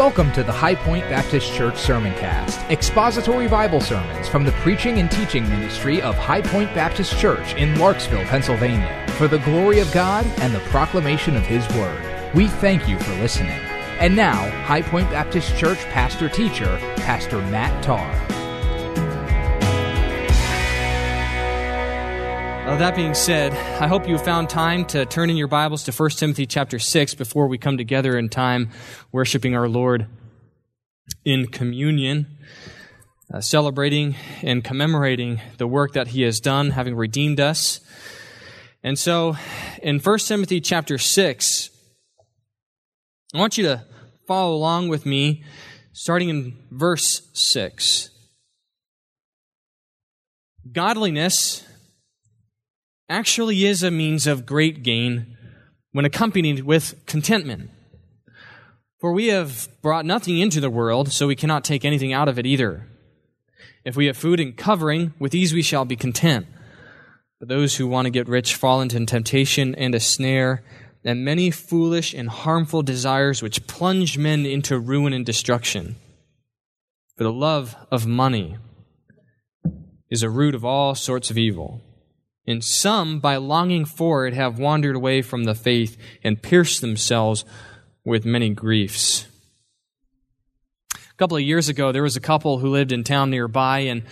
Welcome to the High Point Baptist Church Sermoncast, expository Bible sermons from the preaching and teaching ministry of High Point Baptist Church in Larksville, Pennsylvania, for the glory of God and the proclamation of His Word. We thank you for listening. And now, High Point Baptist Church pastor teacher, Pastor Matt Tarr. Uh, that being said, I hope you found time to turn in your Bibles to 1 Timothy chapter 6 before we come together in time worshiping our Lord in communion, uh, celebrating and commemorating the work that He has done, having redeemed us. And so, in 1 Timothy chapter 6, I want you to follow along with me, starting in verse 6. Godliness actually is a means of great gain when accompanied with contentment. For we have brought nothing into the world, so we cannot take anything out of it either. If we have food and covering, with these we shall be content. But those who want to get rich fall into temptation and a snare, and many foolish and harmful desires which plunge men into ruin and destruction. For the love of money is a root of all sorts of evil. And some, by longing for it, have wandered away from the faith and pierced themselves with many griefs. A couple of years ago, there was a couple who lived in town nearby, and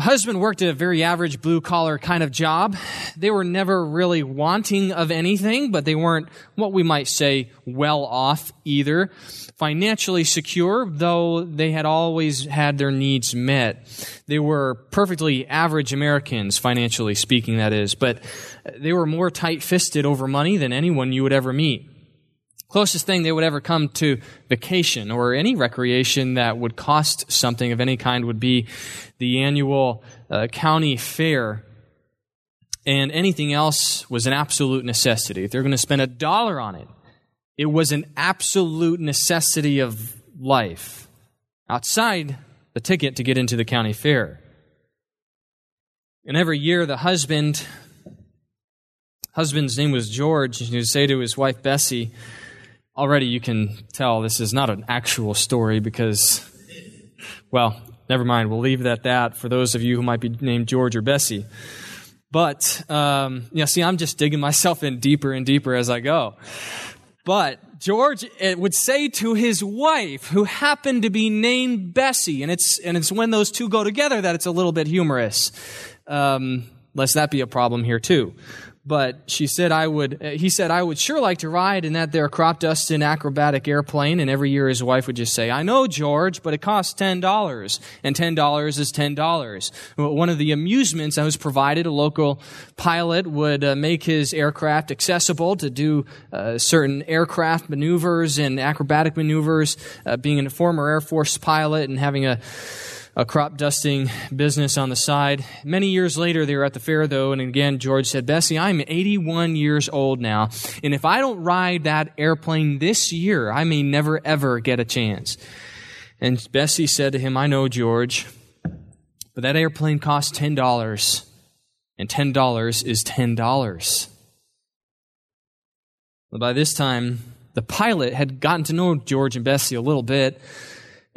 the husband worked a very average blue collar kind of job. They were never really wanting of anything, but they weren't what we might say well off either. Financially secure, though they had always had their needs met. They were perfectly average Americans, financially speaking, that is, but they were more tight fisted over money than anyone you would ever meet. Closest thing they would ever come to vacation or any recreation that would cost something of any kind would be the annual uh, county fair. And anything else was an absolute necessity. If they're going to spend a dollar on it, it was an absolute necessity of life outside the ticket to get into the county fair. And every year, the husband, husband's name was George, he would say to his wife Bessie, already you can tell this is not an actual story because, well, never mind. We'll leave it at that for those of you who might be named George or Bessie. But, um, you know, see, I'm just digging myself in deeper and deeper as I go. But George would say to his wife, who happened to be named Bessie, and it's, and it's when those two go together that it's a little bit humorous. Um, lest that be a problem here too but she said I would, he said, I would sure like to ride in that there crop dusting acrobatic airplane. And every year his wife would just say, I know, George, but it costs $10. And $10 is $10. One of the amusements I was provided, a local pilot would uh, make his aircraft accessible to do uh, certain aircraft maneuvers and acrobatic maneuvers. Uh, being a former Air Force pilot and having a a crop dusting business on the side. Many years later, they were at the fair, though, and again, George said, Bessie, I'm 81 years old now, and if I don't ride that airplane this year, I may never, ever get a chance. And Bessie said to him, I know, George, but that airplane costs $10, and $10 is $10. But by this time, the pilot had gotten to know George and Bessie a little bit.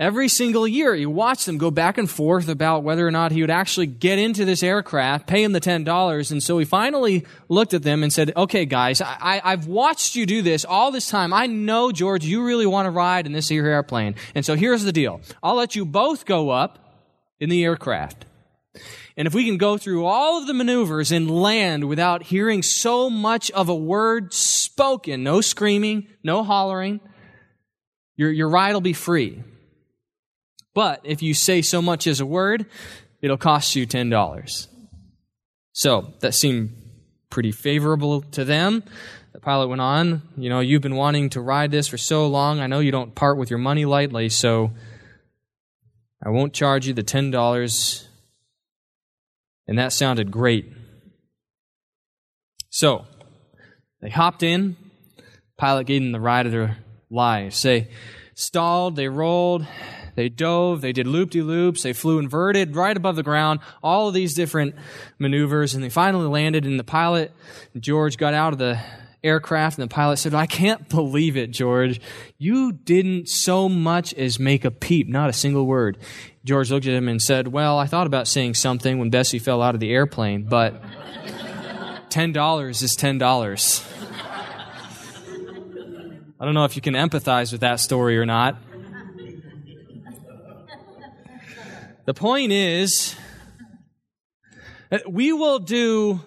Every single year, he watched them go back and forth about whether or not he would actually get into this aircraft, pay him the $10. And so he finally looked at them and said, okay, guys, I, have watched you do this all this time. I know, George, you really want to ride in this here airplane. And so here's the deal. I'll let you both go up in the aircraft. And if we can go through all of the maneuvers and land without hearing so much of a word spoken, no screaming, no hollering, your, your ride will be free. But if you say so much as a word, it'll cost you $10. So that seemed pretty favorable to them. The pilot went on, You know, you've been wanting to ride this for so long. I know you don't part with your money lightly, so I won't charge you the $10. And that sounded great. So they hopped in. Pilot gave them the ride of their lives. They stalled, they rolled, they dove, they did loop de loops, they flew inverted right above the ground, all of these different maneuvers, and they finally landed. And the pilot, George, got out of the aircraft, and the pilot said, I can't believe it, George. You didn't so much as make a peep, not a single word. George looked at him and said, Well, I thought about saying something when Bessie fell out of the airplane, but $10 is $10. I don't know if you can empathize with that story or not. The point is, that we will do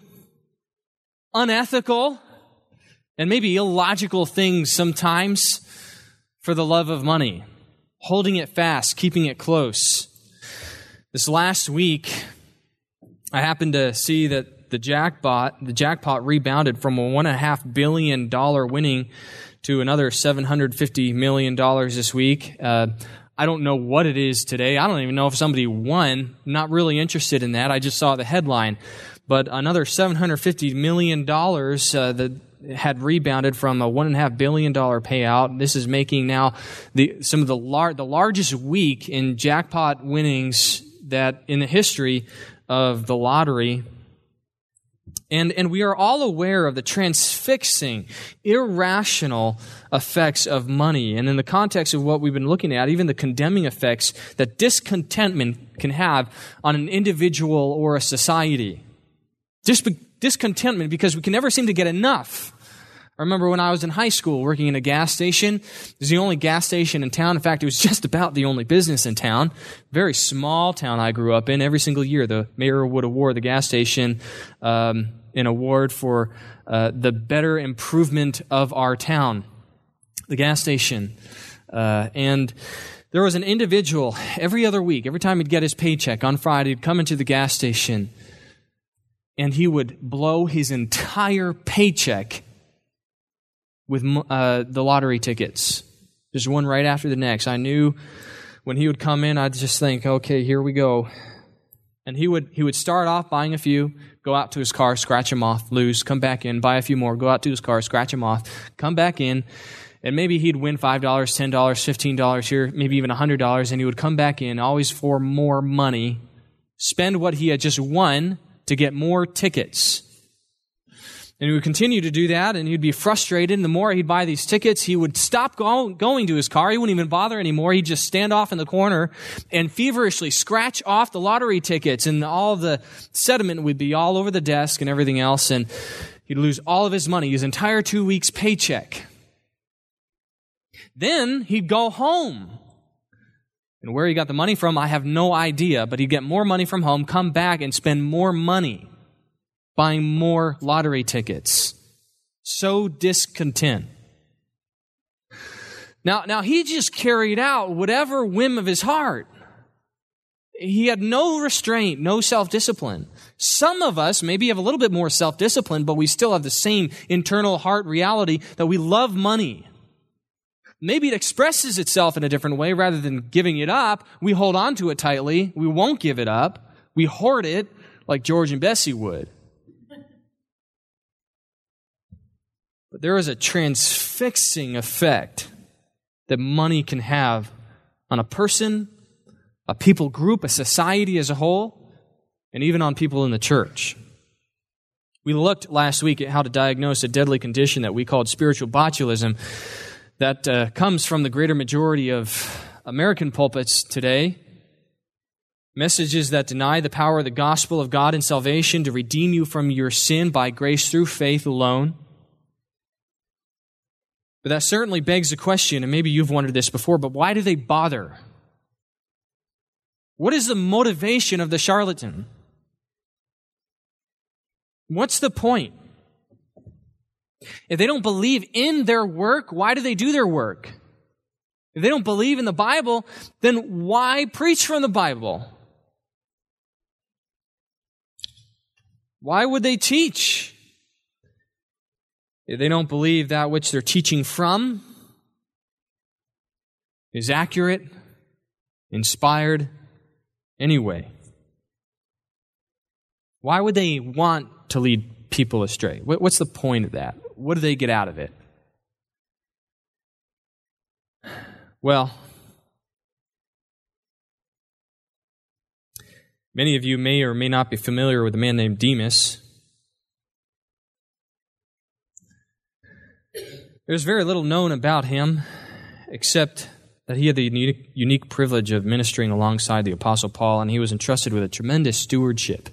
unethical and maybe illogical things sometimes for the love of money, holding it fast, keeping it close. This last week, I happened to see that the jackpot, the jackpot rebounded from a one and a half billion dollar winning to another seven hundred fifty million dollars this week. Uh, I don't know what it is today. I don't even know if somebody won. Not really interested in that. I just saw the headline. But another $750 million uh, that had rebounded from a $1.5 billion payout. This is making now the, some of the, lar- the largest week in jackpot winnings that in the history of the lottery and, and we are all aware of the transfixing, irrational effects of money. And in the context of what we've been looking at, even the condemning effects that discontentment can have on an individual or a society. Dis- discontentment because we can never seem to get enough. I remember when I was in high school working in a gas station. It was the only gas station in town. In fact, it was just about the only business in town. Very small town I grew up in. Every single year, the mayor would award the gas station um, an award for uh, the better improvement of our town, the gas station. Uh, and there was an individual every other week, every time he'd get his paycheck on Friday, he'd come into the gas station and he would blow his entire paycheck with uh, the lottery tickets, just one right after the next. I knew when he would come in, I'd just think, okay, here we go. And he would he would start off buying a few, go out to his car, scratch them off, lose, come back in, buy a few more, go out to his car, scratch them off, come back in, and maybe he'd win five dollars, ten dollars, fifteen dollars here, maybe even a hundred dollars, and he would come back in always for more money, spend what he had just won to get more tickets. And he would continue to do that, and he'd be frustrated. And the more he'd buy these tickets, he would stop go- going to his car. He wouldn't even bother anymore. He'd just stand off in the corner and feverishly scratch off the lottery tickets, and all the sediment would be all over the desk and everything else. And he'd lose all of his money, his entire two weeks' paycheck. Then he'd go home. And where he got the money from, I have no idea, but he'd get more money from home, come back, and spend more money buying more lottery tickets. So discontent. Now, now he just carried out whatever whim of his heart. He had no restraint, no self discipline. Some of us maybe have a little bit more self discipline, but we still have the same internal heart reality that we love money. Maybe it expresses itself in a different way rather than giving it up. We hold on to it tightly. We won't give it up. We hoard it like George and Bessie would. But there is a transfixing effect that money can have on a person, a people group, a society as a whole, and even on people in the church. We looked last week at how to diagnose a deadly condition that we called spiritual botulism that uh, comes from the greater majority of American pulpits today. Messages that deny the power of the gospel of God and salvation to redeem you from your sin by grace through faith alone. But that certainly begs the question, and maybe you've wondered this before, but why do they bother? What is the motivation of the charlatan? What's the point? If they don't believe in their work, why do they do their work? If they don't believe in the Bible, then why preach from the Bible? Why would they teach? They don't believe that which they're teaching from is accurate, inspired anyway. Why would they want to lead people astray? What's the point of that? What do they get out of it? Well, many of you may or may not be familiar with a man named Demas. There's very little known about him except that he had the unique, unique privilege of ministering alongside the Apostle Paul, and he was entrusted with a tremendous stewardship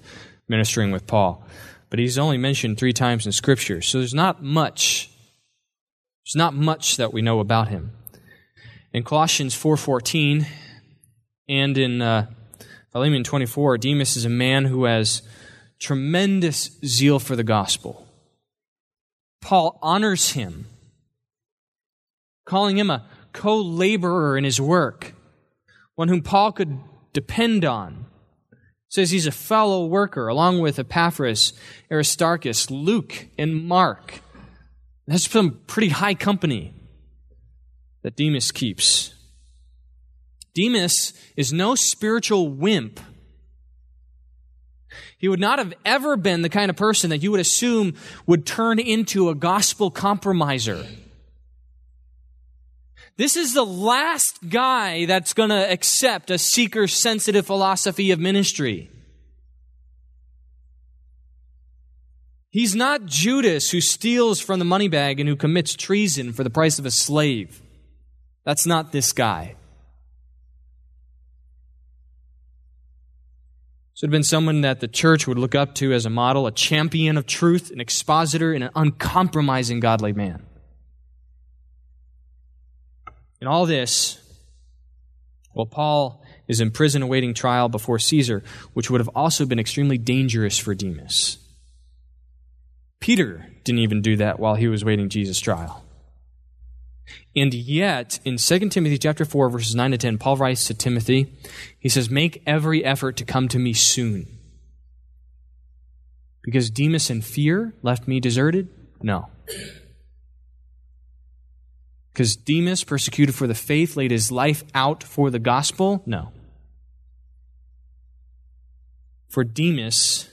ministering with Paul. But he's only mentioned three times in Scripture, so there's not much. There's not much that we know about him. In Colossians 4.14 and in uh, Philemon 24, Demas is a man who has tremendous zeal for the gospel. Paul honors him, calling him a co laborer in his work, one whom Paul could depend on. Says he's a fellow worker along with Epaphras, Aristarchus, Luke, and Mark. That's some pretty high company that Demas keeps. Demas is no spiritual wimp. He would not have ever been the kind of person that you would assume would turn into a gospel compromiser. This is the last guy that's going to accept a seeker sensitive philosophy of ministry. He's not Judas who steals from the money bag and who commits treason for the price of a slave. That's not this guy. It had been someone that the church would look up to as a model, a champion of truth, an expositor, and an uncompromising godly man. In all this, well, Paul is in prison awaiting trial before Caesar, which would have also been extremely dangerous for Demas. Peter didn't even do that while he was waiting Jesus' trial. And yet, in 2 Timothy chapter 4, verses 9 to 10, Paul writes to Timothy, he says, Make every effort to come to me soon. Because Demas in fear left me deserted? No. Because Demas, persecuted for the faith, laid his life out for the gospel? No. For Demas,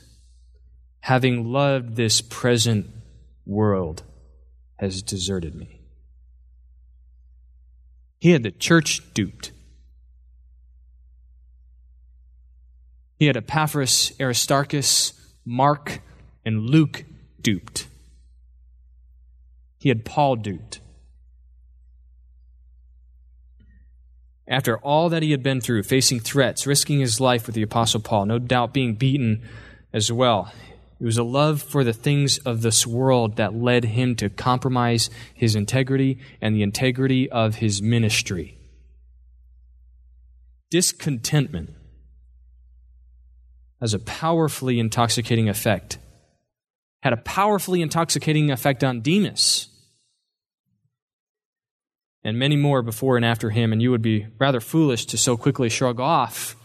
having loved this present world, has deserted me. He had the church duped. He had Epaphras, Aristarchus, Mark, and Luke duped. He had Paul duped. After all that he had been through, facing threats, risking his life with the Apostle Paul, no doubt being beaten as well, it was a love for the things of this world that led him to compromise his integrity and the integrity of his ministry. Discontentment has a powerfully intoxicating effect, had a powerfully intoxicating effect on Demas and many more before and after him, and you would be rather foolish to so quickly shrug off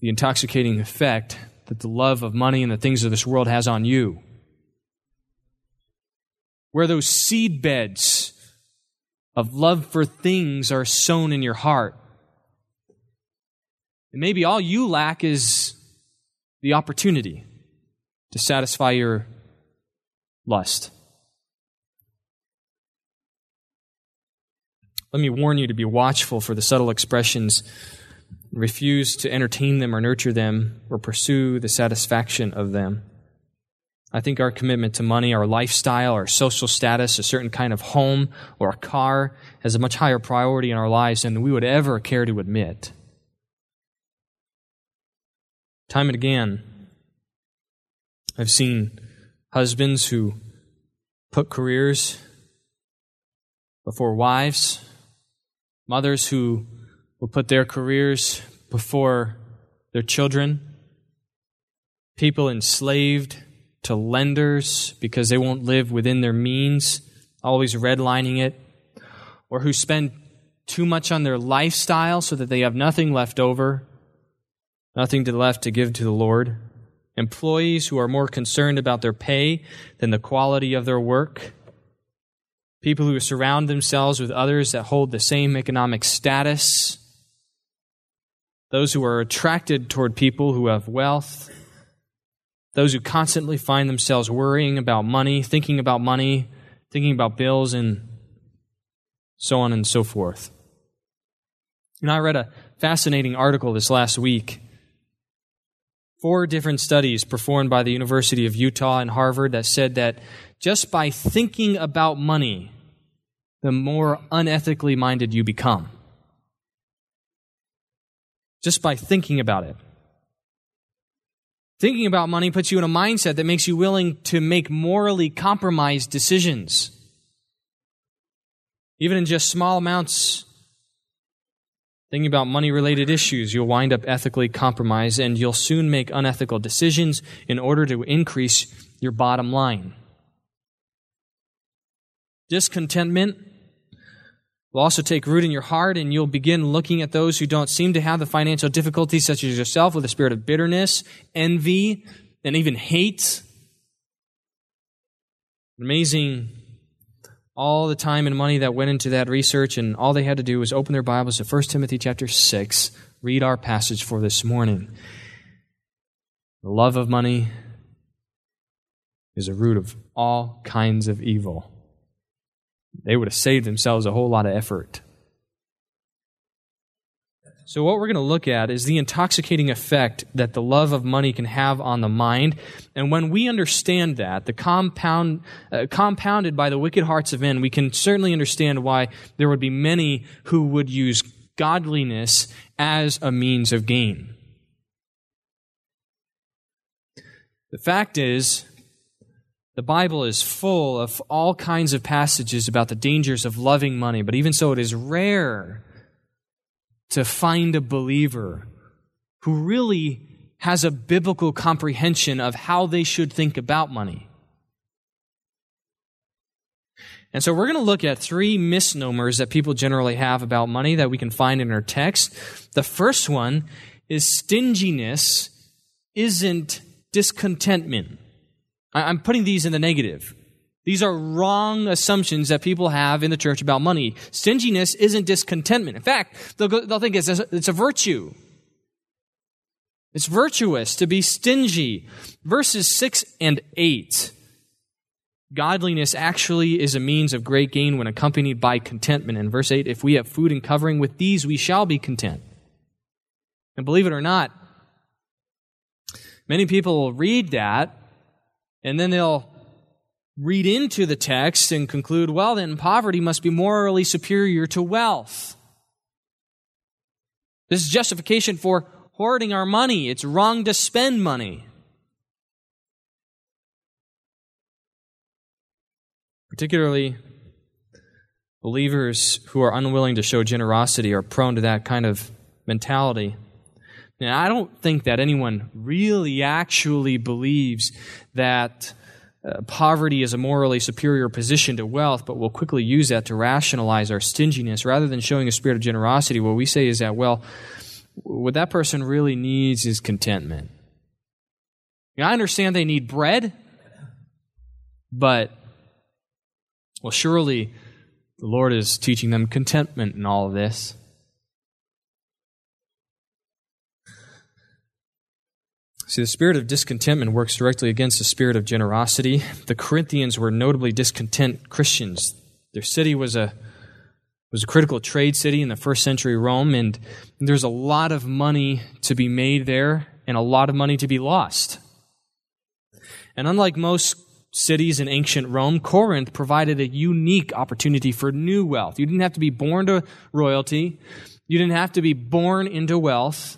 the intoxicating effect that the love of money and the things of this world has on you. Where those seed beds of love for things are sown in your heart. And maybe all you lack is the opportunity to satisfy your lust. Let me warn you to be watchful for the subtle expressions. Refuse to entertain them or nurture them or pursue the satisfaction of them. I think our commitment to money, our lifestyle, our social status, a certain kind of home or a car has a much higher priority in our lives than we would ever care to admit. Time and again, I've seen husbands who put careers before wives, mothers who will put their careers before their children, people enslaved to lenders because they won't live within their means, always redlining it, or who spend too much on their lifestyle so that they have nothing left over, nothing to left to give to the Lord. Employees who are more concerned about their pay than the quality of their work people who surround themselves with others that hold the same economic status, those who are attracted toward people who have wealth, those who constantly find themselves worrying about money, thinking about money, thinking about bills, and so on and so forth. And I read a fascinating article this last week. Four different studies performed by the University of Utah and Harvard that said that just by thinking about money, the more unethically minded you become. Just by thinking about it. Thinking about money puts you in a mindset that makes you willing to make morally compromised decisions. Even in just small amounts, thinking about money related issues, you'll wind up ethically compromised and you'll soon make unethical decisions in order to increase your bottom line. Discontentment will also take root in your heart, and you'll begin looking at those who don't seem to have the financial difficulties, such as yourself, with a spirit of bitterness, envy, and even hate. Amazing all the time and money that went into that research, and all they had to do was open their Bibles to 1 Timothy chapter 6, read our passage for this morning. The love of money is a root of all kinds of evil they would have saved themselves a whole lot of effort. So, what we're going to look at is the intoxicating effect that the love of money can have on the mind. And when we understand that, the compound, uh, compounded by the wicked hearts of men, we can certainly understand why there would be many who would use godliness as a means of gain. The fact is, the Bible is full of all kinds of passages about the dangers of loving money, but even so, it is rare to find a believer who really has a biblical comprehension of how they should think about money. And so we're going to look at three misnomers that people generally have about money that we can find in our text. The first one is stinginess isn't discontentment. I'm putting these in the negative. These are wrong assumptions that people have in the church about money. Stinginess isn't discontentment. In fact, they'll, they'll think it's a, it's a virtue. It's virtuous to be stingy. Verses 6 and 8. Godliness actually is a means of great gain when accompanied by contentment. In verse 8, if we have food and covering, with these we shall be content. And believe it or not, many people will read that and then they'll read into the text and conclude, well, then poverty must be morally superior to wealth. This is justification for hoarding our money. It's wrong to spend money. Particularly, believers who are unwilling to show generosity are prone to that kind of mentality. Now, I don't think that anyone really actually believes that uh, poverty is a morally superior position to wealth, but we'll quickly use that to rationalize our stinginess. Rather than showing a spirit of generosity, what we say is that, well, what that person really needs is contentment. Now, I understand they need bread, but, well, surely the Lord is teaching them contentment in all of this. See, the spirit of discontentment works directly against the spirit of generosity. The Corinthians were notably discontent Christians. Their city was a was a critical trade city in the first century Rome, and there's a lot of money to be made there and a lot of money to be lost. And unlike most cities in ancient Rome, Corinth provided a unique opportunity for new wealth. You didn't have to be born to royalty, you didn't have to be born into wealth.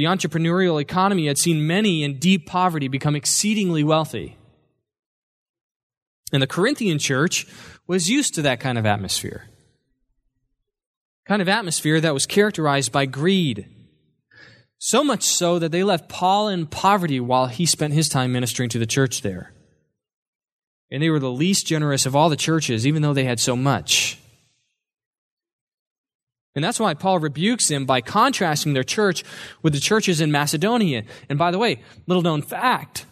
The entrepreneurial economy had seen many in deep poverty become exceedingly wealthy. And the Corinthian church was used to that kind of atmosphere. Kind of atmosphere that was characterized by greed. So much so that they left Paul in poverty while he spent his time ministering to the church there. And they were the least generous of all the churches, even though they had so much. And that's why Paul rebukes them by contrasting their church with the churches in Macedonia. And by the way, little known fact,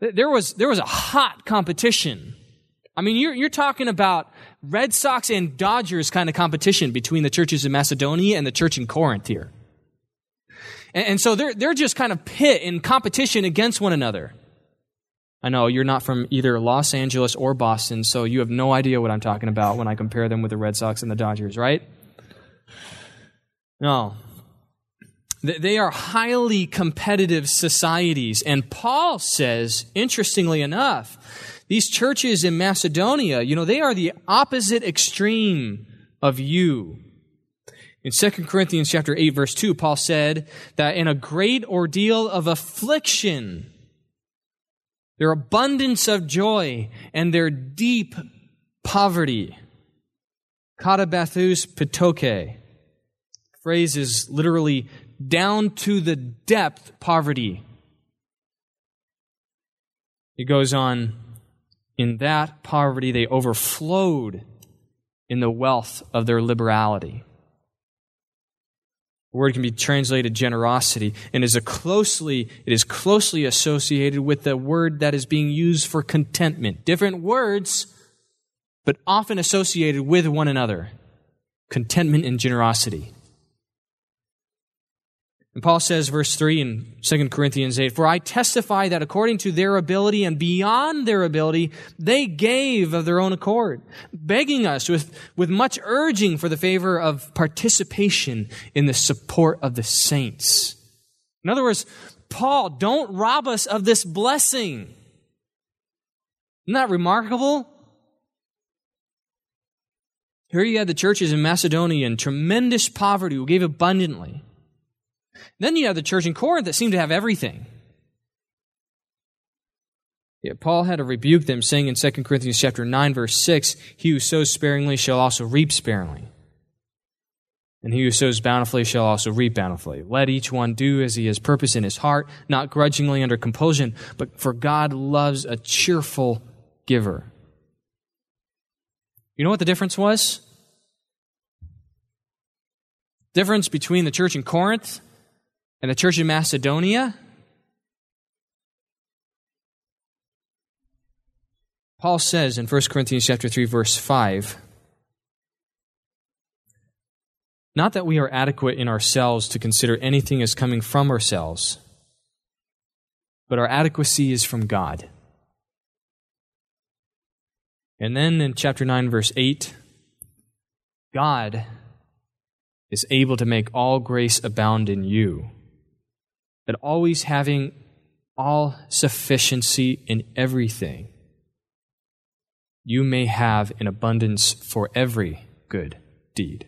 there was, there was a hot competition. I mean, you're, you're talking about Red Sox and Dodgers kind of competition between the churches in Macedonia and the church in Corinth here. And, and so they're, they're just kind of pit in competition against one another. I know you're not from either Los Angeles or Boston, so you have no idea what I'm talking about when I compare them with the Red Sox and the Dodgers, right? No. They are highly competitive societies. And Paul says, interestingly enough, These churches in Macedonia, you know, they are the opposite extreme of you. In 2 Corinthians chapter 8 verse 2, Paul said that in a great ordeal of affliction, their abundance of joy and their deep poverty. Katabathus pitoke. Phrase is literally down to the depth poverty. It goes on, in that poverty they overflowed in the wealth of their liberality. The word can be translated generosity and is closely it is closely associated with the word that is being used for contentment. Different words but often associated with one another. Contentment and generosity. And Paul says, verse 3 in 2 Corinthians 8, For I testify that according to their ability and beyond their ability, they gave of their own accord, begging us with, with much urging for the favor of participation in the support of the saints. In other words, Paul, don't rob us of this blessing. Isn't that remarkable? Here you had the churches in Macedonia in tremendous poverty who gave abundantly. Then you have the church in Corinth that seemed to have everything. Yet Paul had to rebuke them, saying in 2 Corinthians chapter 9, verse 6, He who sows sparingly shall also reap sparingly. And he who sows bountifully shall also reap bountifully. Let each one do as he has purpose in his heart, not grudgingly under compulsion, but for God loves a cheerful giver. You know what the difference was? Difference between the church in Corinth and the church in Macedonia? Paul says in 1 Corinthians chapter 3 verse 5 Not that we are adequate in ourselves to consider anything as coming from ourselves, but our adequacy is from God. And then in chapter 9 verse 8 God is able to make all grace abound in you that always having all sufficiency in everything, you may have an abundance for every good deed.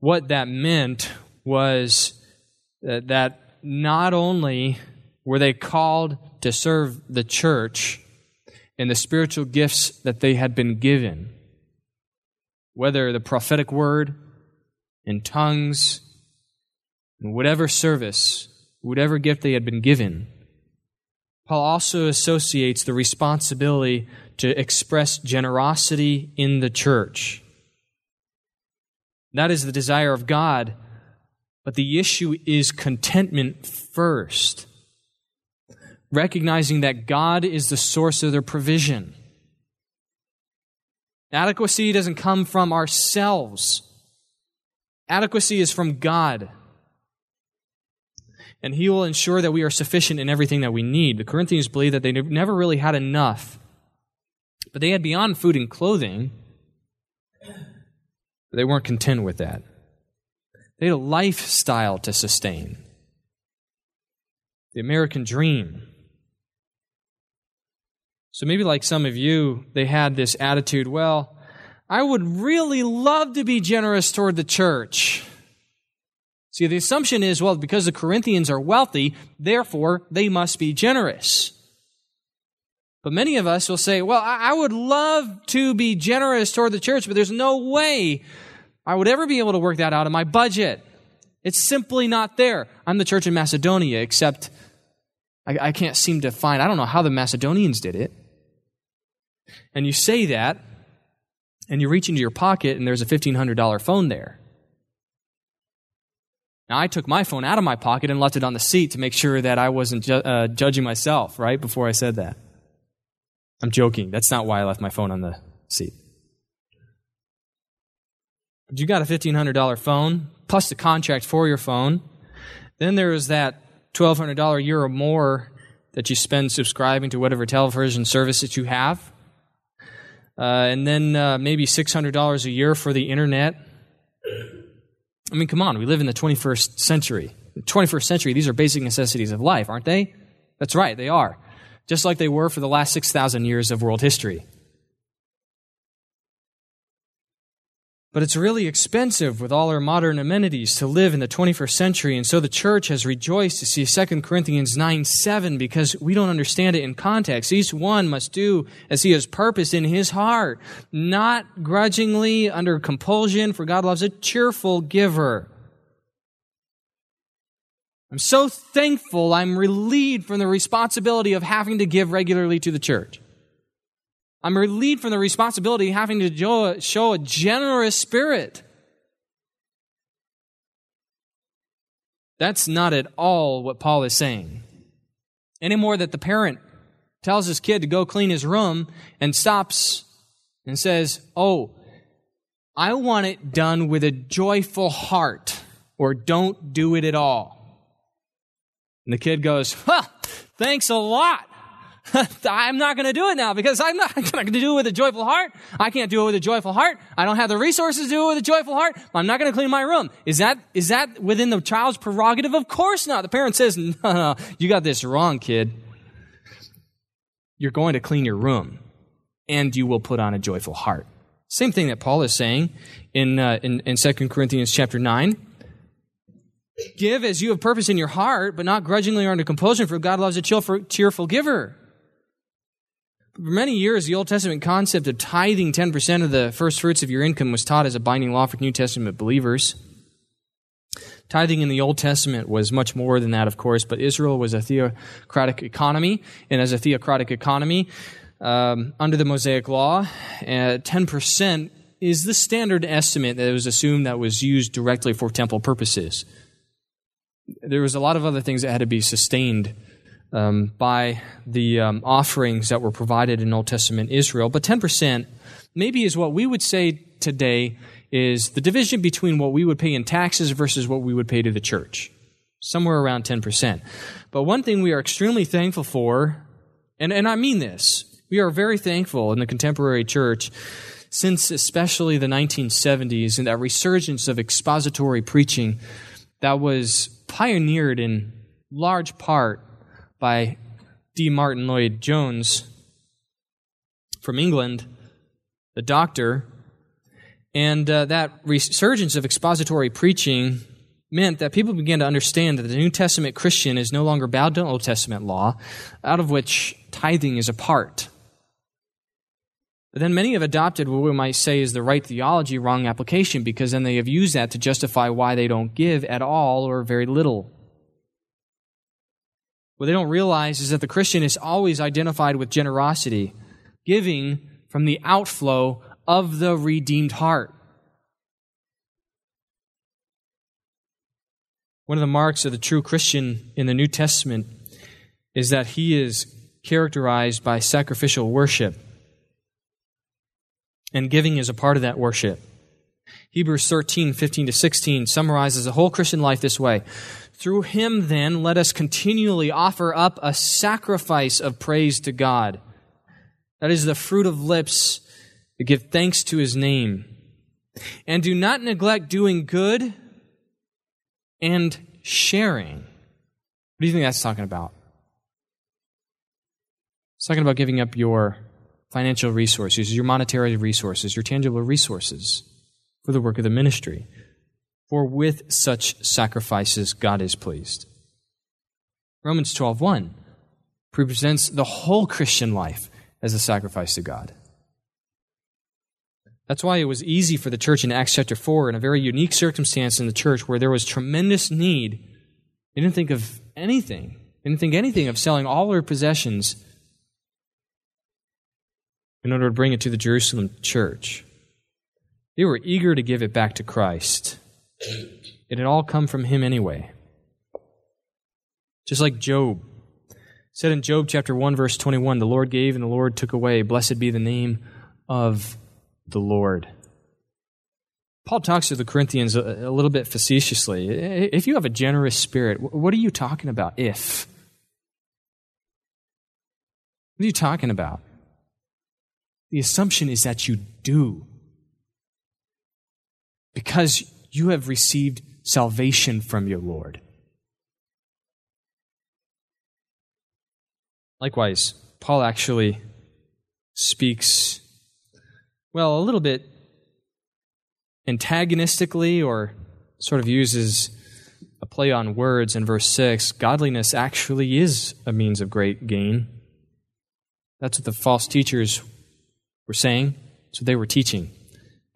What that meant was uh, that not only were they called to serve the church and the spiritual gifts that they had been given, whether the prophetic word, in tongues, in whatever service, whatever gift they had been given, Paul also associates the responsibility to express generosity in the church. That is the desire of God, but the issue is contentment first. Recognizing that God is the source of their provision. Adequacy doesn't come from ourselves. Adequacy is from God and he will ensure that we are sufficient in everything that we need. The Corinthians believed that they never really had enough, but they had beyond food and clothing. They weren't content with that. They had a lifestyle to sustain. The American dream. So maybe, like some of you, they had this attitude well, I would really love to be generous toward the church. See, the assumption is, well, because the Corinthians are wealthy, therefore they must be generous. But many of us will say, well, I would love to be generous toward the church, but there's no way I would ever be able to work that out of my budget. It's simply not there. I'm the church in Macedonia, except I, I can't seem to find, I don't know how the Macedonians did it. And you say that, and you reach into your pocket, and there's a $1,500 phone there. Now, I took my phone out of my pocket and left it on the seat to make sure that I wasn't ju- uh, judging myself, right, before I said that. I'm joking. That's not why I left my phone on the seat. But you got a $1,500 phone, plus the contract for your phone. Then there is that $1,200 a year or more that you spend subscribing to whatever television service that you have. Uh, and then uh, maybe $600 a year for the internet. I mean, come on, we live in the 21st century. The 21st century, these are basic necessities of life, aren't they? That's right, they are. just like they were for the last 6,000 years of world history. But it's really expensive with all our modern amenities to live in the 21st century. And so the church has rejoiced to see 2 Corinthians 9 7 because we don't understand it in context. Each one must do as he has purposed in his heart, not grudgingly under compulsion, for God loves a cheerful giver. I'm so thankful I'm relieved from the responsibility of having to give regularly to the church. I'm relieved from the responsibility of having to show a generous spirit. That's not at all what Paul is saying. Any more that the parent tells his kid to go clean his room and stops and says, Oh, I want it done with a joyful heart, or don't do it at all. And the kid goes, Huh, thanks a lot. I'm not going to do it now because I'm not going to do it with a joyful heart. I can't do it with a joyful heart. I don't have the resources to do it with a joyful heart. I'm not going to clean my room. Is that, is that within the child's prerogative? Of course not. The parent says, no, no, you got this wrong, kid. You're going to clean your room and you will put on a joyful heart. Same thing that Paul is saying in, uh, in, in 2 Corinthians chapter 9. Give as you have purpose in your heart, but not grudgingly or under compulsion, for God loves a cheerful giver. For many years, the Old Testament concept of tithing 10% of the first fruits of your income was taught as a binding law for New Testament believers. Tithing in the Old Testament was much more than that, of course, but Israel was a theocratic economy, and as a theocratic economy, um, under the Mosaic Law, uh, 10% is the standard estimate that was assumed that was used directly for temple purposes. There was a lot of other things that had to be sustained um, by the um, offerings that were provided in Old Testament Israel. But 10% maybe is what we would say today is the division between what we would pay in taxes versus what we would pay to the church. Somewhere around 10%. But one thing we are extremely thankful for, and, and I mean this, we are very thankful in the contemporary church since especially the 1970s and that resurgence of expository preaching that was pioneered in large part by D. Martyn Lloyd Jones from England, the doctor. And uh, that resurgence of expository preaching meant that people began to understand that the New Testament Christian is no longer bound to Old Testament law, out of which tithing is a part. But then many have adopted what we might say is the right theology, wrong application, because then they have used that to justify why they don't give at all or very little. What they don't realize is that the Christian is always identified with generosity, giving from the outflow of the redeemed heart. One of the marks of the true Christian in the New Testament is that he is characterized by sacrificial worship. And giving is a part of that worship. Hebrews 13, 15 to 16 summarizes the whole Christian life this way through him, then, let us continually offer up a sacrifice of praise to God. That is the fruit of lips that give thanks to his name. And do not neglect doing good and sharing. What do you think that's talking about? It's talking about giving up your financial resources, your monetary resources, your tangible resources for the work of the ministry for with such sacrifices God is pleased. Romans 12:1 presents the whole Christian life as a sacrifice to God. That's why it was easy for the church in Acts chapter 4 in a very unique circumstance in the church where there was tremendous need. They didn't think of anything. They didn't think anything of selling all their possessions in order to bring it to the Jerusalem church. They were eager to give it back to Christ. It had all come from him anyway. Just like Job said in Job chapter 1 verse 21, the Lord gave and the Lord took away. Blessed be the name of the Lord. Paul talks to the Corinthians a, a little bit facetiously. If you have a generous spirit, what are you talking about? If. What are you talking about? The assumption is that you do. Because you have received salvation from your Lord. Likewise, Paul actually speaks, well, a little bit antagonistically or sort of uses a play on words in verse 6. Godliness actually is a means of great gain. That's what the false teachers were saying. That's what they were teaching.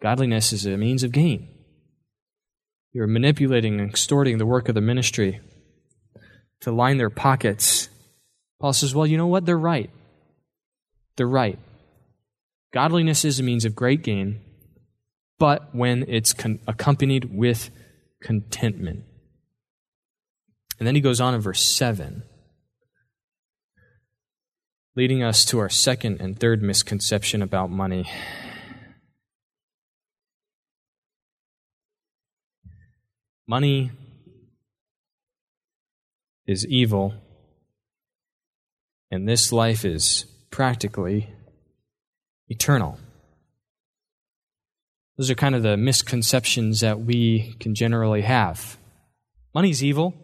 Godliness is a means of gain. You're manipulating and extorting the work of the ministry to line their pockets. Paul says, Well, you know what? They're right. They're right. Godliness is a means of great gain, but when it's con- accompanied with contentment. And then he goes on in verse 7, leading us to our second and third misconception about money. Money is evil, and this life is practically eternal. Those are kind of the misconceptions that we can generally have. Money's evil.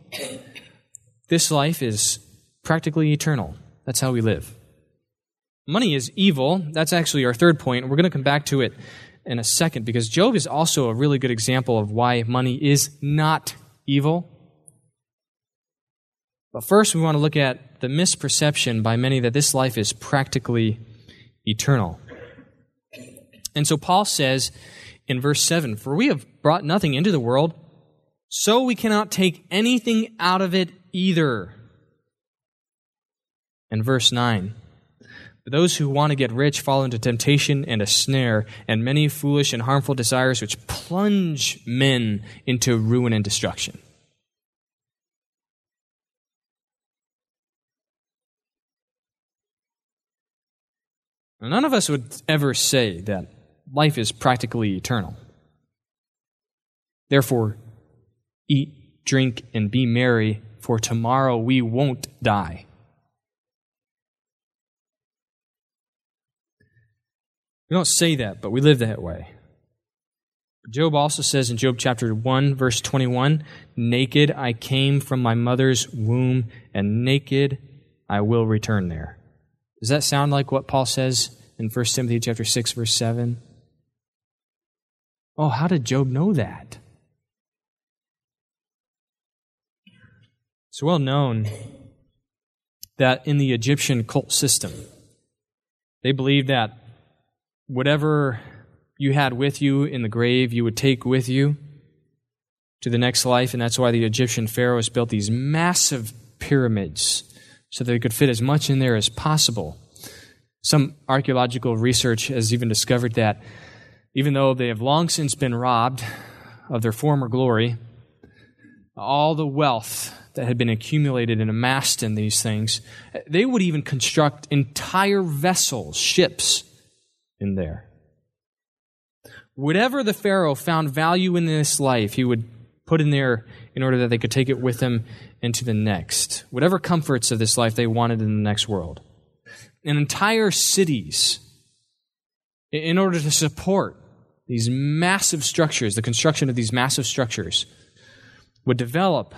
This life is practically eternal. That's how we live. Money is evil. That's actually our third point. We're going to come back to it in a second because Job is also a really good example of why money is not evil. But first, we want to look at the misperception by many that this life is practically eternal. And so Paul says in verse 7 For we have brought nothing into the world, so we cannot take anything out of it either. And verse 9 but those who want to get rich fall into temptation and a snare, and many foolish and harmful desires which plunge men into ruin and destruction. None of us would ever say that life is practically eternal. Therefore, eat, drink, and be merry, for tomorrow we won't die. We don't say that, but we live that way. Job also says in Job chapter 1, verse 21 Naked I came from my mother's womb, and naked I will return there. Does that sound like what Paul says in 1 Timothy chapter 6, verse 7? Oh, how did Job know that? It's well known that in the Egyptian cult system, they believed that whatever you had with you in the grave, you would take with you to the next life. And that's why the Egyptian pharaohs built these massive pyramids so they could fit as much in there as possible. Some archaeological research has even discovered that even though they have long since been robbed of their former glory, all the wealth that had been accumulated and amassed in these things, they would even construct entire vessels, ships, in there. Whatever the Pharaoh found value in this life, he would put in there in order that they could take it with them into the next. Whatever comforts of this life they wanted in the next world. And entire cities, in order to support these massive structures, the construction of these massive structures, would develop.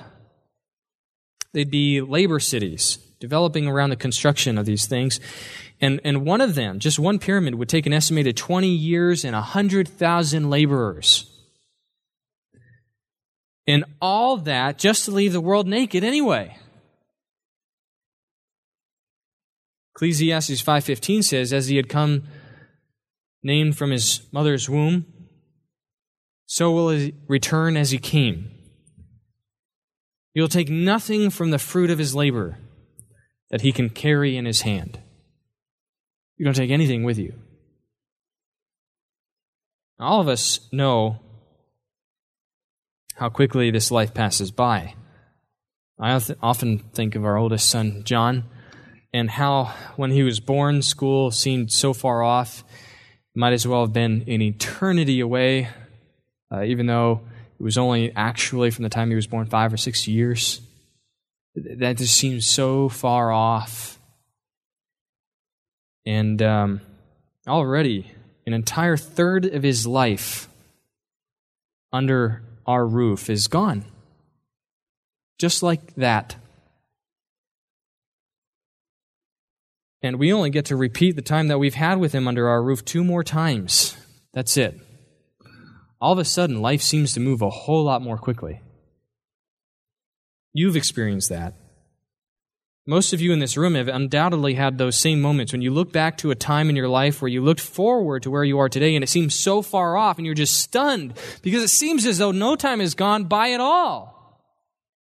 They'd be labor cities, developing around the construction of these things. And, and one of them, just one pyramid, would take an estimated 20 years and 100,000 laborers. And all that just to leave the world naked anyway. Ecclesiastes 5:15 says as he had come named from his mother's womb so will he return as he came. He will take nothing from the fruit of his labor that he can carry in his hand. You don't take anything with you. All of us know how quickly this life passes by. I often think of our oldest son, John, and how when he was born, school seemed so far off, might as well have been an eternity away, uh, even though it was only actually from the time he was born five or six years. That just seems so far off. And um, already, an entire third of his life under our roof is gone. Just like that. And we only get to repeat the time that we've had with him under our roof two more times. That's it. All of a sudden, life seems to move a whole lot more quickly. You've experienced that. Most of you in this room have undoubtedly had those same moments when you look back to a time in your life where you looked forward to where you are today and it seems so far off and you're just stunned because it seems as though no time has gone by at all.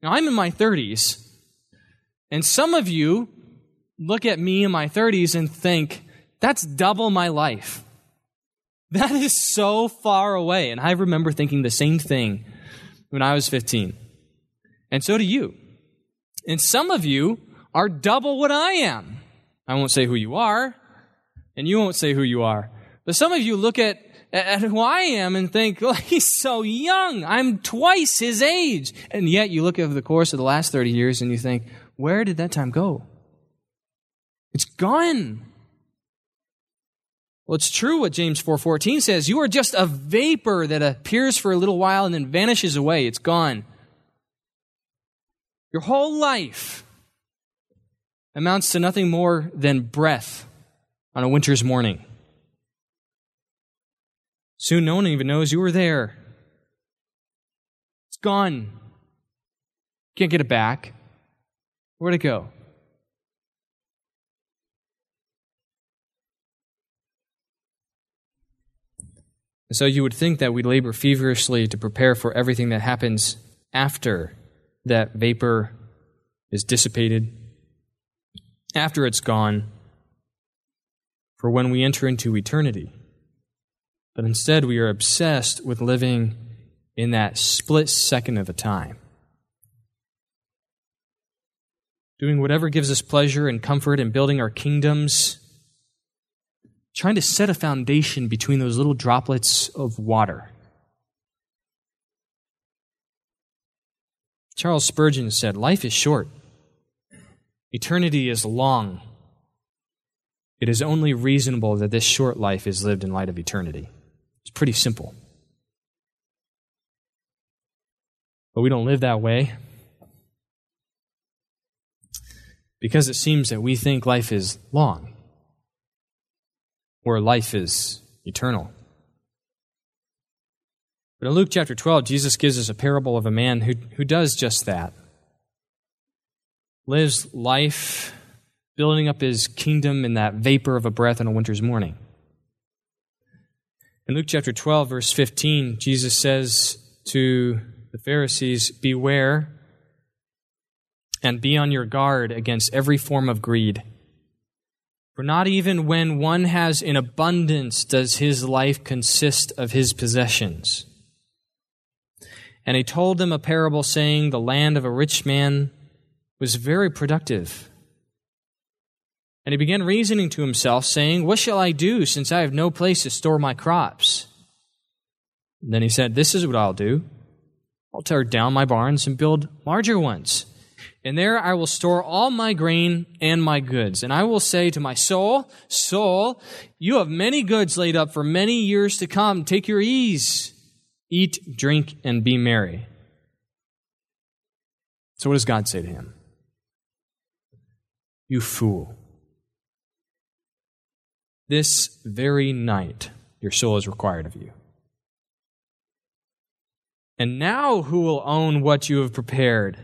Now, I'm in my 30s, and some of you look at me in my 30s and think, that's double my life. That is so far away. And I remember thinking the same thing when I was 15. And so do you. And some of you are double what I am. I won't say who you are, and you won't say who you are. But some of you look at, at who I am and think, well, he's so young. I'm twice his age. And yet you look over the course of the last 30 years and you think, where did that time go? It's gone. Well, it's true what James 4:14 says, you are just a vapor that appears for a little while and then vanishes away. It's gone. Your whole life amounts to nothing more than breath on a winter's morning. Soon no one even knows you were there. It's gone. Can't get it back. Where'd it go? And so you would think that we labor feverishly to prepare for everything that happens after that vapor is dissipated, after it's gone, for when we enter into eternity. But instead, we are obsessed with living in that split second of a time. Doing whatever gives us pleasure and comfort and building our kingdoms, trying to set a foundation between those little droplets of water. Charles Spurgeon said, Life is short, eternity is long. It is only reasonable that this short life is lived in light of eternity. It's pretty simple. But we don't live that way because it seems that we think life is long or life is eternal. But in Luke chapter 12, Jesus gives us a parable of a man who, who does just that. Lives life building up his kingdom in that vapor of a breath on a winter's morning. In Luke chapter 12, verse 15, Jesus says to the Pharisees, Beware and be on your guard against every form of greed. For not even when one has in abundance does his life consist of his possessions. And he told them a parable saying, The land of a rich man was very productive. And he began reasoning to himself, saying, What shall I do, since I have no place to store my crops? And then he said, This is what I'll do. I'll tear down my barns and build larger ones. And there I will store all my grain and my goods. And I will say to my soul, Soul, you have many goods laid up for many years to come. Take your ease. Eat, drink, and be merry. So, what does God say to him? You fool. This very night, your soul is required of you. And now, who will own what you have prepared?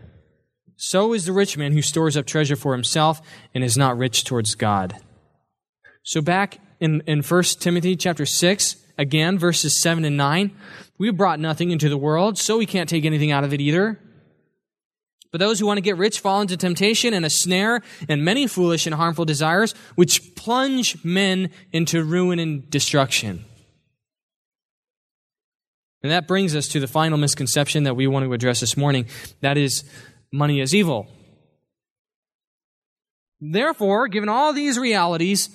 So is the rich man who stores up treasure for himself and is not rich towards God. So, back in, in 1 Timothy chapter 6, again, verses 7 and 9, we brought nothing into the world, so we can't take anything out of it either. But those who want to get rich fall into temptation and a snare and many foolish and harmful desires, which plunge men into ruin and destruction. And that brings us to the final misconception that we want to address this morning. That is, money is evil. Therefore, given all these realities,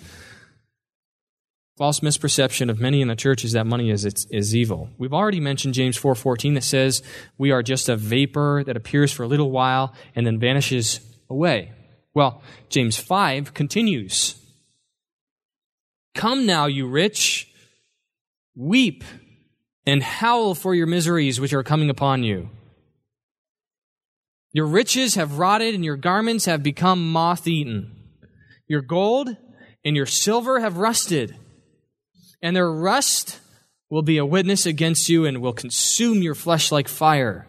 false misperception of many in the church is that money is, is evil. We've already mentioned James 4.14 that says we are just a vapor that appears for a little while and then vanishes away. Well, James 5 continues. Come now, you rich, weep and howl for your miseries which are coming upon you. Your riches have rotted and your garments have become moth eaten. Your gold and your silver have rusted, and their rust will be a witness against you and will consume your flesh like fire.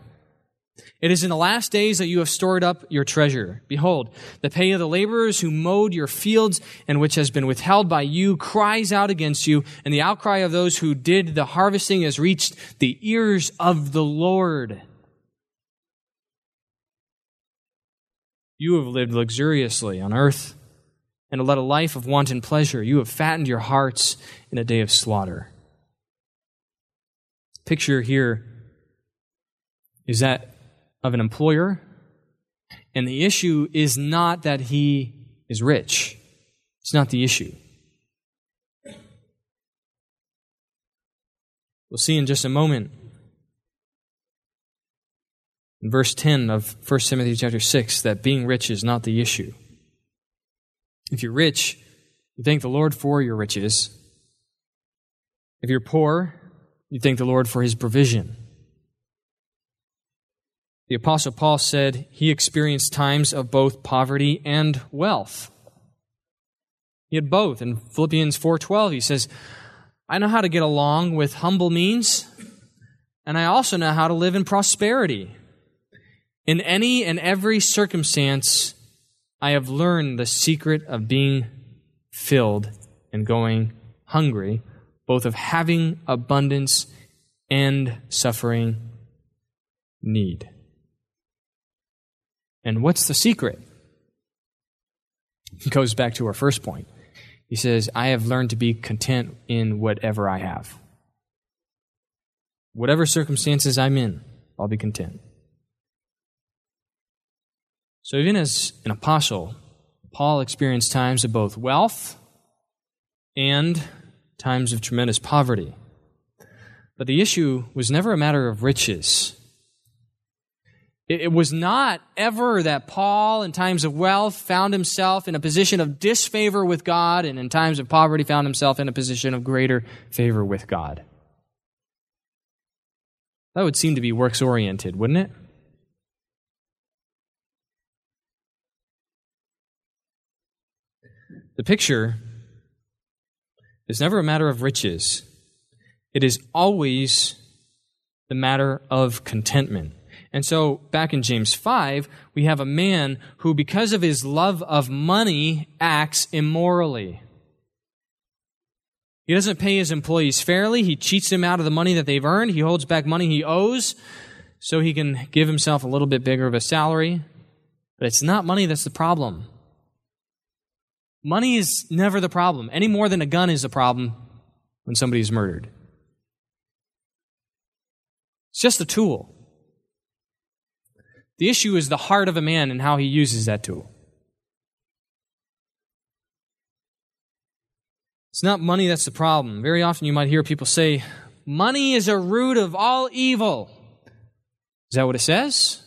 It is in the last days that you have stored up your treasure. Behold, the pay of the laborers who mowed your fields and which has been withheld by you cries out against you, and the outcry of those who did the harvesting has reached the ears of the Lord. You have lived luxuriously on earth and led a life of wanton pleasure. You have fattened your hearts in a day of slaughter. Picture here is that of an employer, and the issue is not that he is rich. It's not the issue. We'll see in just a moment. In verse 10 of 1 Timothy chapter 6, that being rich is not the issue. If you're rich, you thank the Lord for your riches. If you're poor, you thank the Lord for his provision. The apostle Paul said he experienced times of both poverty and wealth. He had both. In Philippians 4:12 he says, "I know how to get along with humble means, and I also know how to live in prosperity. In any and every circumstance, I have learned the secret of being filled and going hungry, both of having abundance and suffering need." And what's the secret? He goes back to our first point. He says, I have learned to be content in whatever I have. Whatever circumstances I'm in, I'll be content. So, even as an apostle, Paul experienced times of both wealth and times of tremendous poverty. But the issue was never a matter of riches. It was not ever that Paul, in times of wealth, found himself in a position of disfavor with God, and in times of poverty, found himself in a position of greater favor with God. That would seem to be works oriented, wouldn't it? The picture is never a matter of riches, it is always the matter of contentment. And so, back in James 5, we have a man who, because of his love of money, acts immorally. He doesn't pay his employees fairly. He cheats them out of the money that they've earned. He holds back money he owes so he can give himself a little bit bigger of a salary. But it's not money that's the problem. Money is never the problem, any more than a gun is a problem when somebody is murdered. It's just a tool. The issue is the heart of a man and how he uses that tool. It's not money that's the problem. Very often you might hear people say, Money is a root of all evil. Is that what it says?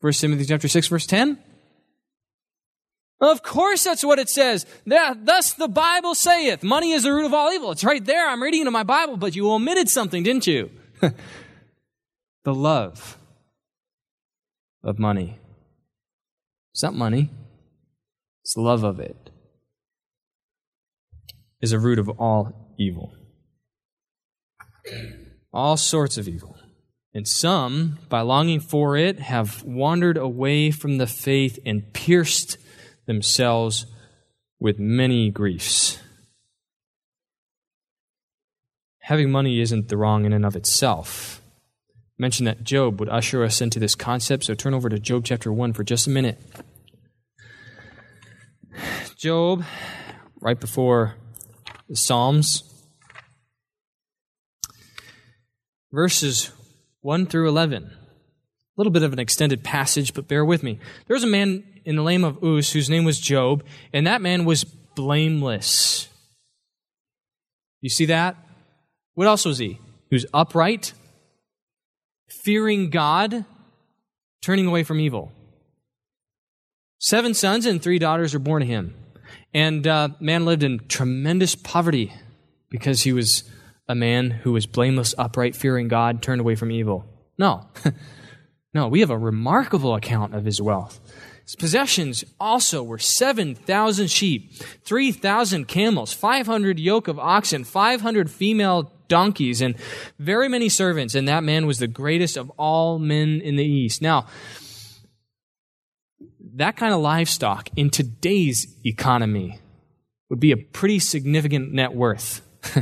1 Timothy chapter 6, verse 10? Of course that's what it says. Thus the Bible saith, money is the root of all evil. It's right there. I'm reading it in my Bible, but you omitted something, didn't you? the love of money. It's not money, it's the love of it. Is a root of all evil. All sorts of evil. And some, by longing for it, have wandered away from the faith and pierced themselves with many griefs. Having money isn't the wrong in and of itself mentioned that Job would usher us into this concept, so turn over to Job chapter 1 for just a minute. Job, right before the Psalms, verses 1 through 11. A little bit of an extended passage, but bear with me. There was a man in the name of Uz whose name was Job, and that man was blameless. You see that? What else was he? He was upright, fearing God, turning away from evil. Seven sons and three daughters were born to him. And uh, man lived in tremendous poverty because he was a man who was blameless, upright, fearing God, turned away from evil. No. no, we have a remarkable account of his wealth. His possessions also were 7,000 sheep, 3,000 camels, 500 yoke of oxen, 500 female donkeys, and very many servants. And that man was the greatest of all men in the East. Now, that kind of livestock in today's economy would be a pretty significant net worth.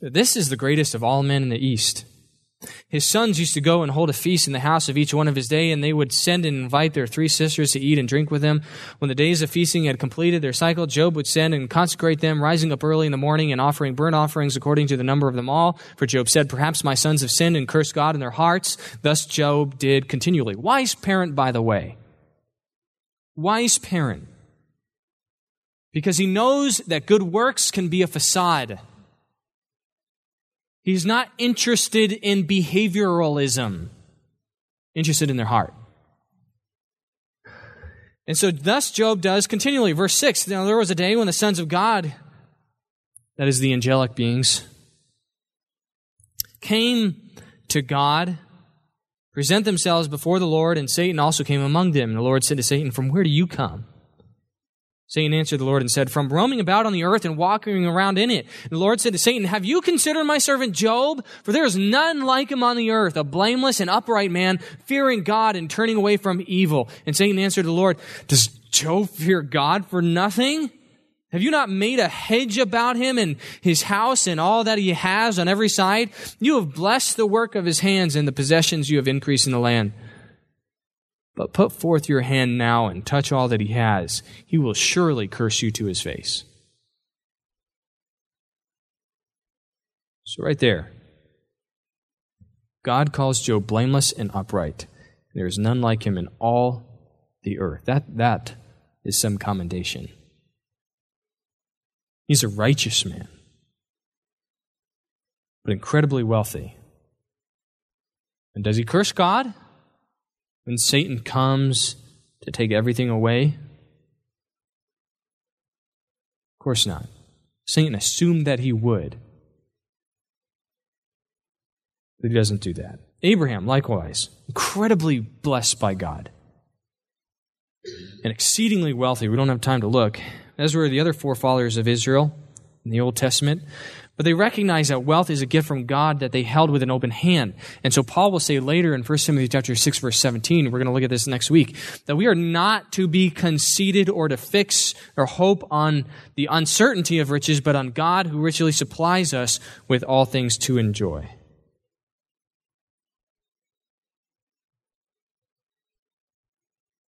this is the greatest of all men in the East. His sons used to go and hold a feast in the house of each one of his day, and they would send and invite their three sisters to eat and drink with them. When the days of feasting had completed their cycle, Job would send and consecrate them, rising up early in the morning and offering burnt offerings according to the number of them all. For Job said, Perhaps my sons have sinned and cursed God in their hearts. Thus Job did continually. Wise parent, by the way. Wise parent. Because he knows that good works can be a facade He's not interested in behavioralism, interested in their heart. And so, thus, Job does continually. Verse 6 Now, there was a day when the sons of God, that is, the angelic beings, came to God, present themselves before the Lord, and Satan also came among them. And the Lord said to Satan, From where do you come? Satan answered the Lord and said, From roaming about on the earth and walking around in it. And the Lord said to Satan, Have you considered my servant Job? For there is none like him on the earth, a blameless and upright man, fearing God and turning away from evil. And Satan answered the Lord, Does Job fear God for nothing? Have you not made a hedge about him and his house and all that he has on every side? You have blessed the work of his hands and the possessions you have increased in the land. But put forth your hand now and touch all that he has. He will surely curse you to his face. So, right there, God calls Job blameless and upright. There is none like him in all the earth. That, that is some commendation. He's a righteous man, but incredibly wealthy. And does he curse God? When Satan comes to take everything away? Of course not. Satan assumed that he would. But he doesn't do that. Abraham, likewise, incredibly blessed by God and exceedingly wealthy. We don't have time to look, as were the other forefathers of Israel in the Old Testament. But they recognize that wealth is a gift from God that they held with an open hand. And so Paul will say later in 1 Timothy chapter 6 verse 17, we're going to look at this next week, that we are not to be conceited or to fix or hope on the uncertainty of riches, but on God who richly supplies us with all things to enjoy.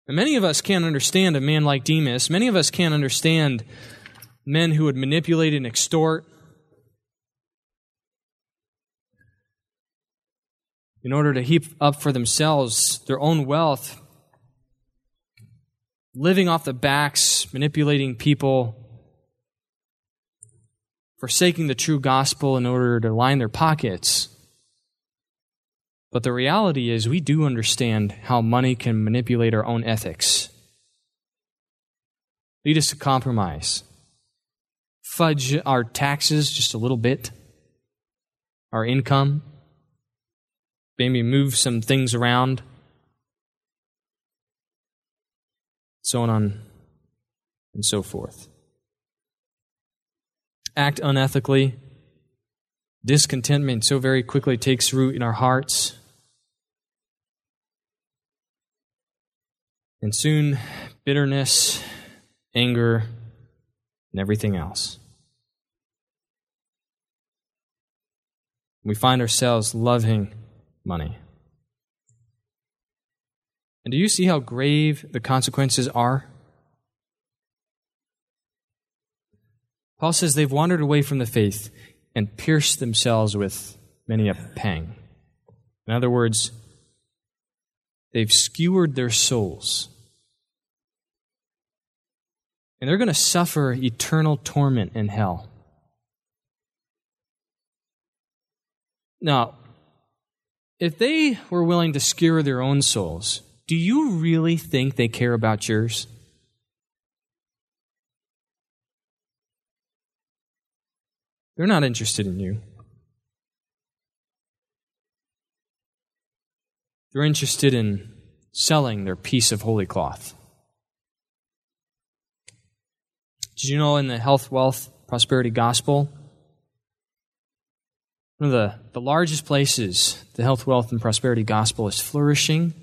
And many of us can't understand a man like Demas. Many of us can't understand men who would manipulate and extort in order to heap up for themselves their own wealth, living off the backs, manipulating people, forsaking the true gospel in order to line their pockets. But the reality is, we do understand how money can manipulate our own ethics, lead us to compromise, fudge our taxes just a little bit, our income maybe move some things around, so on and so forth. Act unethically. Discontentment so very quickly takes root in our hearts. And soon, bitterness, anger, and everything else. We find ourselves loving money. And do you see how grave the consequences are? Paul says they've wandered away from the faith and pierced themselves with many a pang. In other words, they've skewered their souls. And they're going to suffer eternal torment in hell. Now, if they were willing to skewer their own souls, do you really think they care about yours? They're not interested in you. They're interested in selling their piece of holy cloth. Did you know in the health, wealth, prosperity gospel, one of the, the largest places the health, wealth, and prosperity gospel is flourishing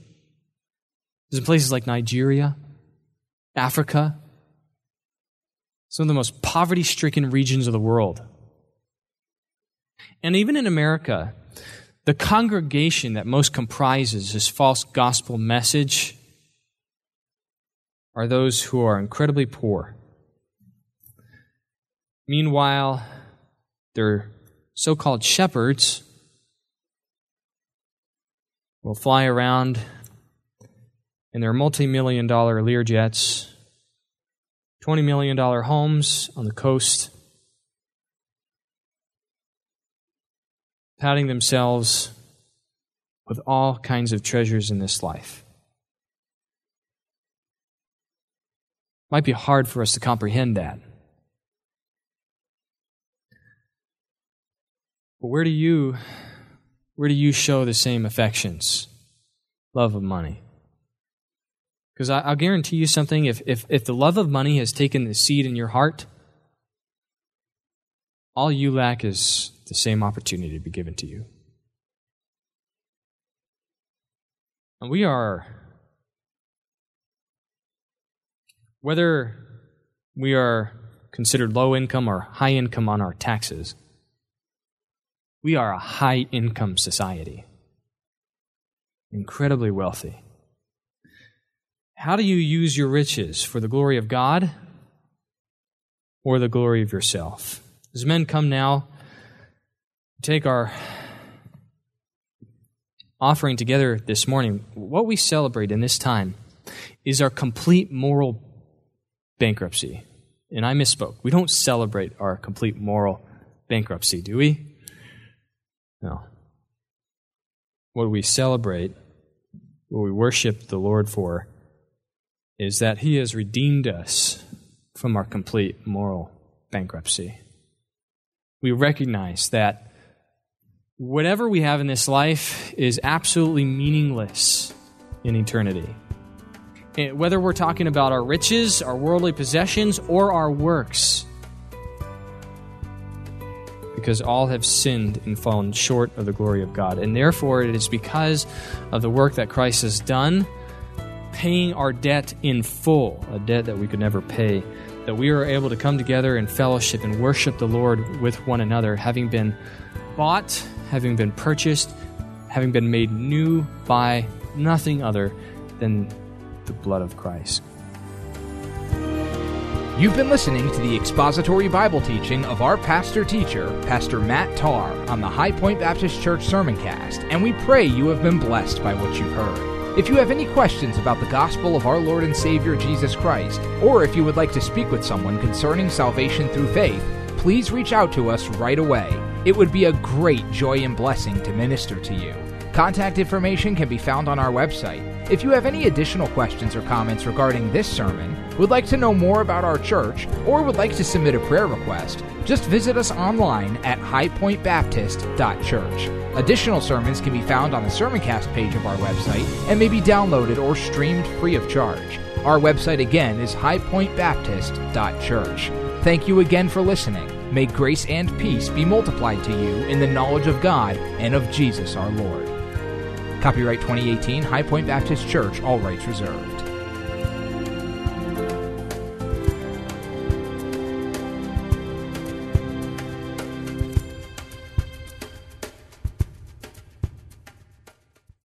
is in places like Nigeria, Africa, some of the most poverty stricken regions of the world. And even in America, the congregation that most comprises this false gospel message are those who are incredibly poor. Meanwhile, their so called shepherds will fly around in their multi million dollar Lear jets, $20 million homes on the coast, patting themselves with all kinds of treasures in this life. Might be hard for us to comprehend that. But where do you where do you show the same affections? Love of money. Because I'll guarantee you something if, if, if the love of money has taken the seed in your heart, all you lack is the same opportunity to be given to you. And we are, whether we are considered low income or high income on our taxes, we are a high income society, incredibly wealthy. How do you use your riches? For the glory of God or the glory of yourself? As men come now, take our offering together this morning, what we celebrate in this time is our complete moral bankruptcy. And I misspoke. We don't celebrate our complete moral bankruptcy, do we? No. What we celebrate, what we worship the Lord for, is that He has redeemed us from our complete moral bankruptcy. We recognize that whatever we have in this life is absolutely meaningless in eternity. Eh, whether we're talking about our riches, our worldly possessions, or our works, because all have sinned and fallen short of the glory of God. And therefore, it is because of the work that Christ has done paying our debt in full, a debt that we could never pay, that we are able to come together in fellowship and worship the Lord with one another, having been bought, having been purchased, having been made new by nothing other than the blood of Christ. You've been listening to the expository Bible teaching of our pastor teacher, Pastor Matt Tarr, on the High Point Baptist Church Sermoncast, and we pray you have been blessed by what you've heard. If you have any questions about the gospel of our Lord and Savior Jesus Christ, or if you would like to speak with someone concerning salvation through faith, please reach out to us right away. It would be a great joy and blessing to minister to you. Contact information can be found on our website. If you have any additional questions or comments regarding this sermon, would like to know more about our church, or would like to submit a prayer request, just visit us online at highpointbaptist.church. Additional sermons can be found on the Sermoncast page of our website and may be downloaded or streamed free of charge. Our website again is highpointbaptist.church. Thank you again for listening. May grace and peace be multiplied to you in the knowledge of God and of Jesus our Lord. Copyright 2018 High Point Baptist Church, all rights reserved.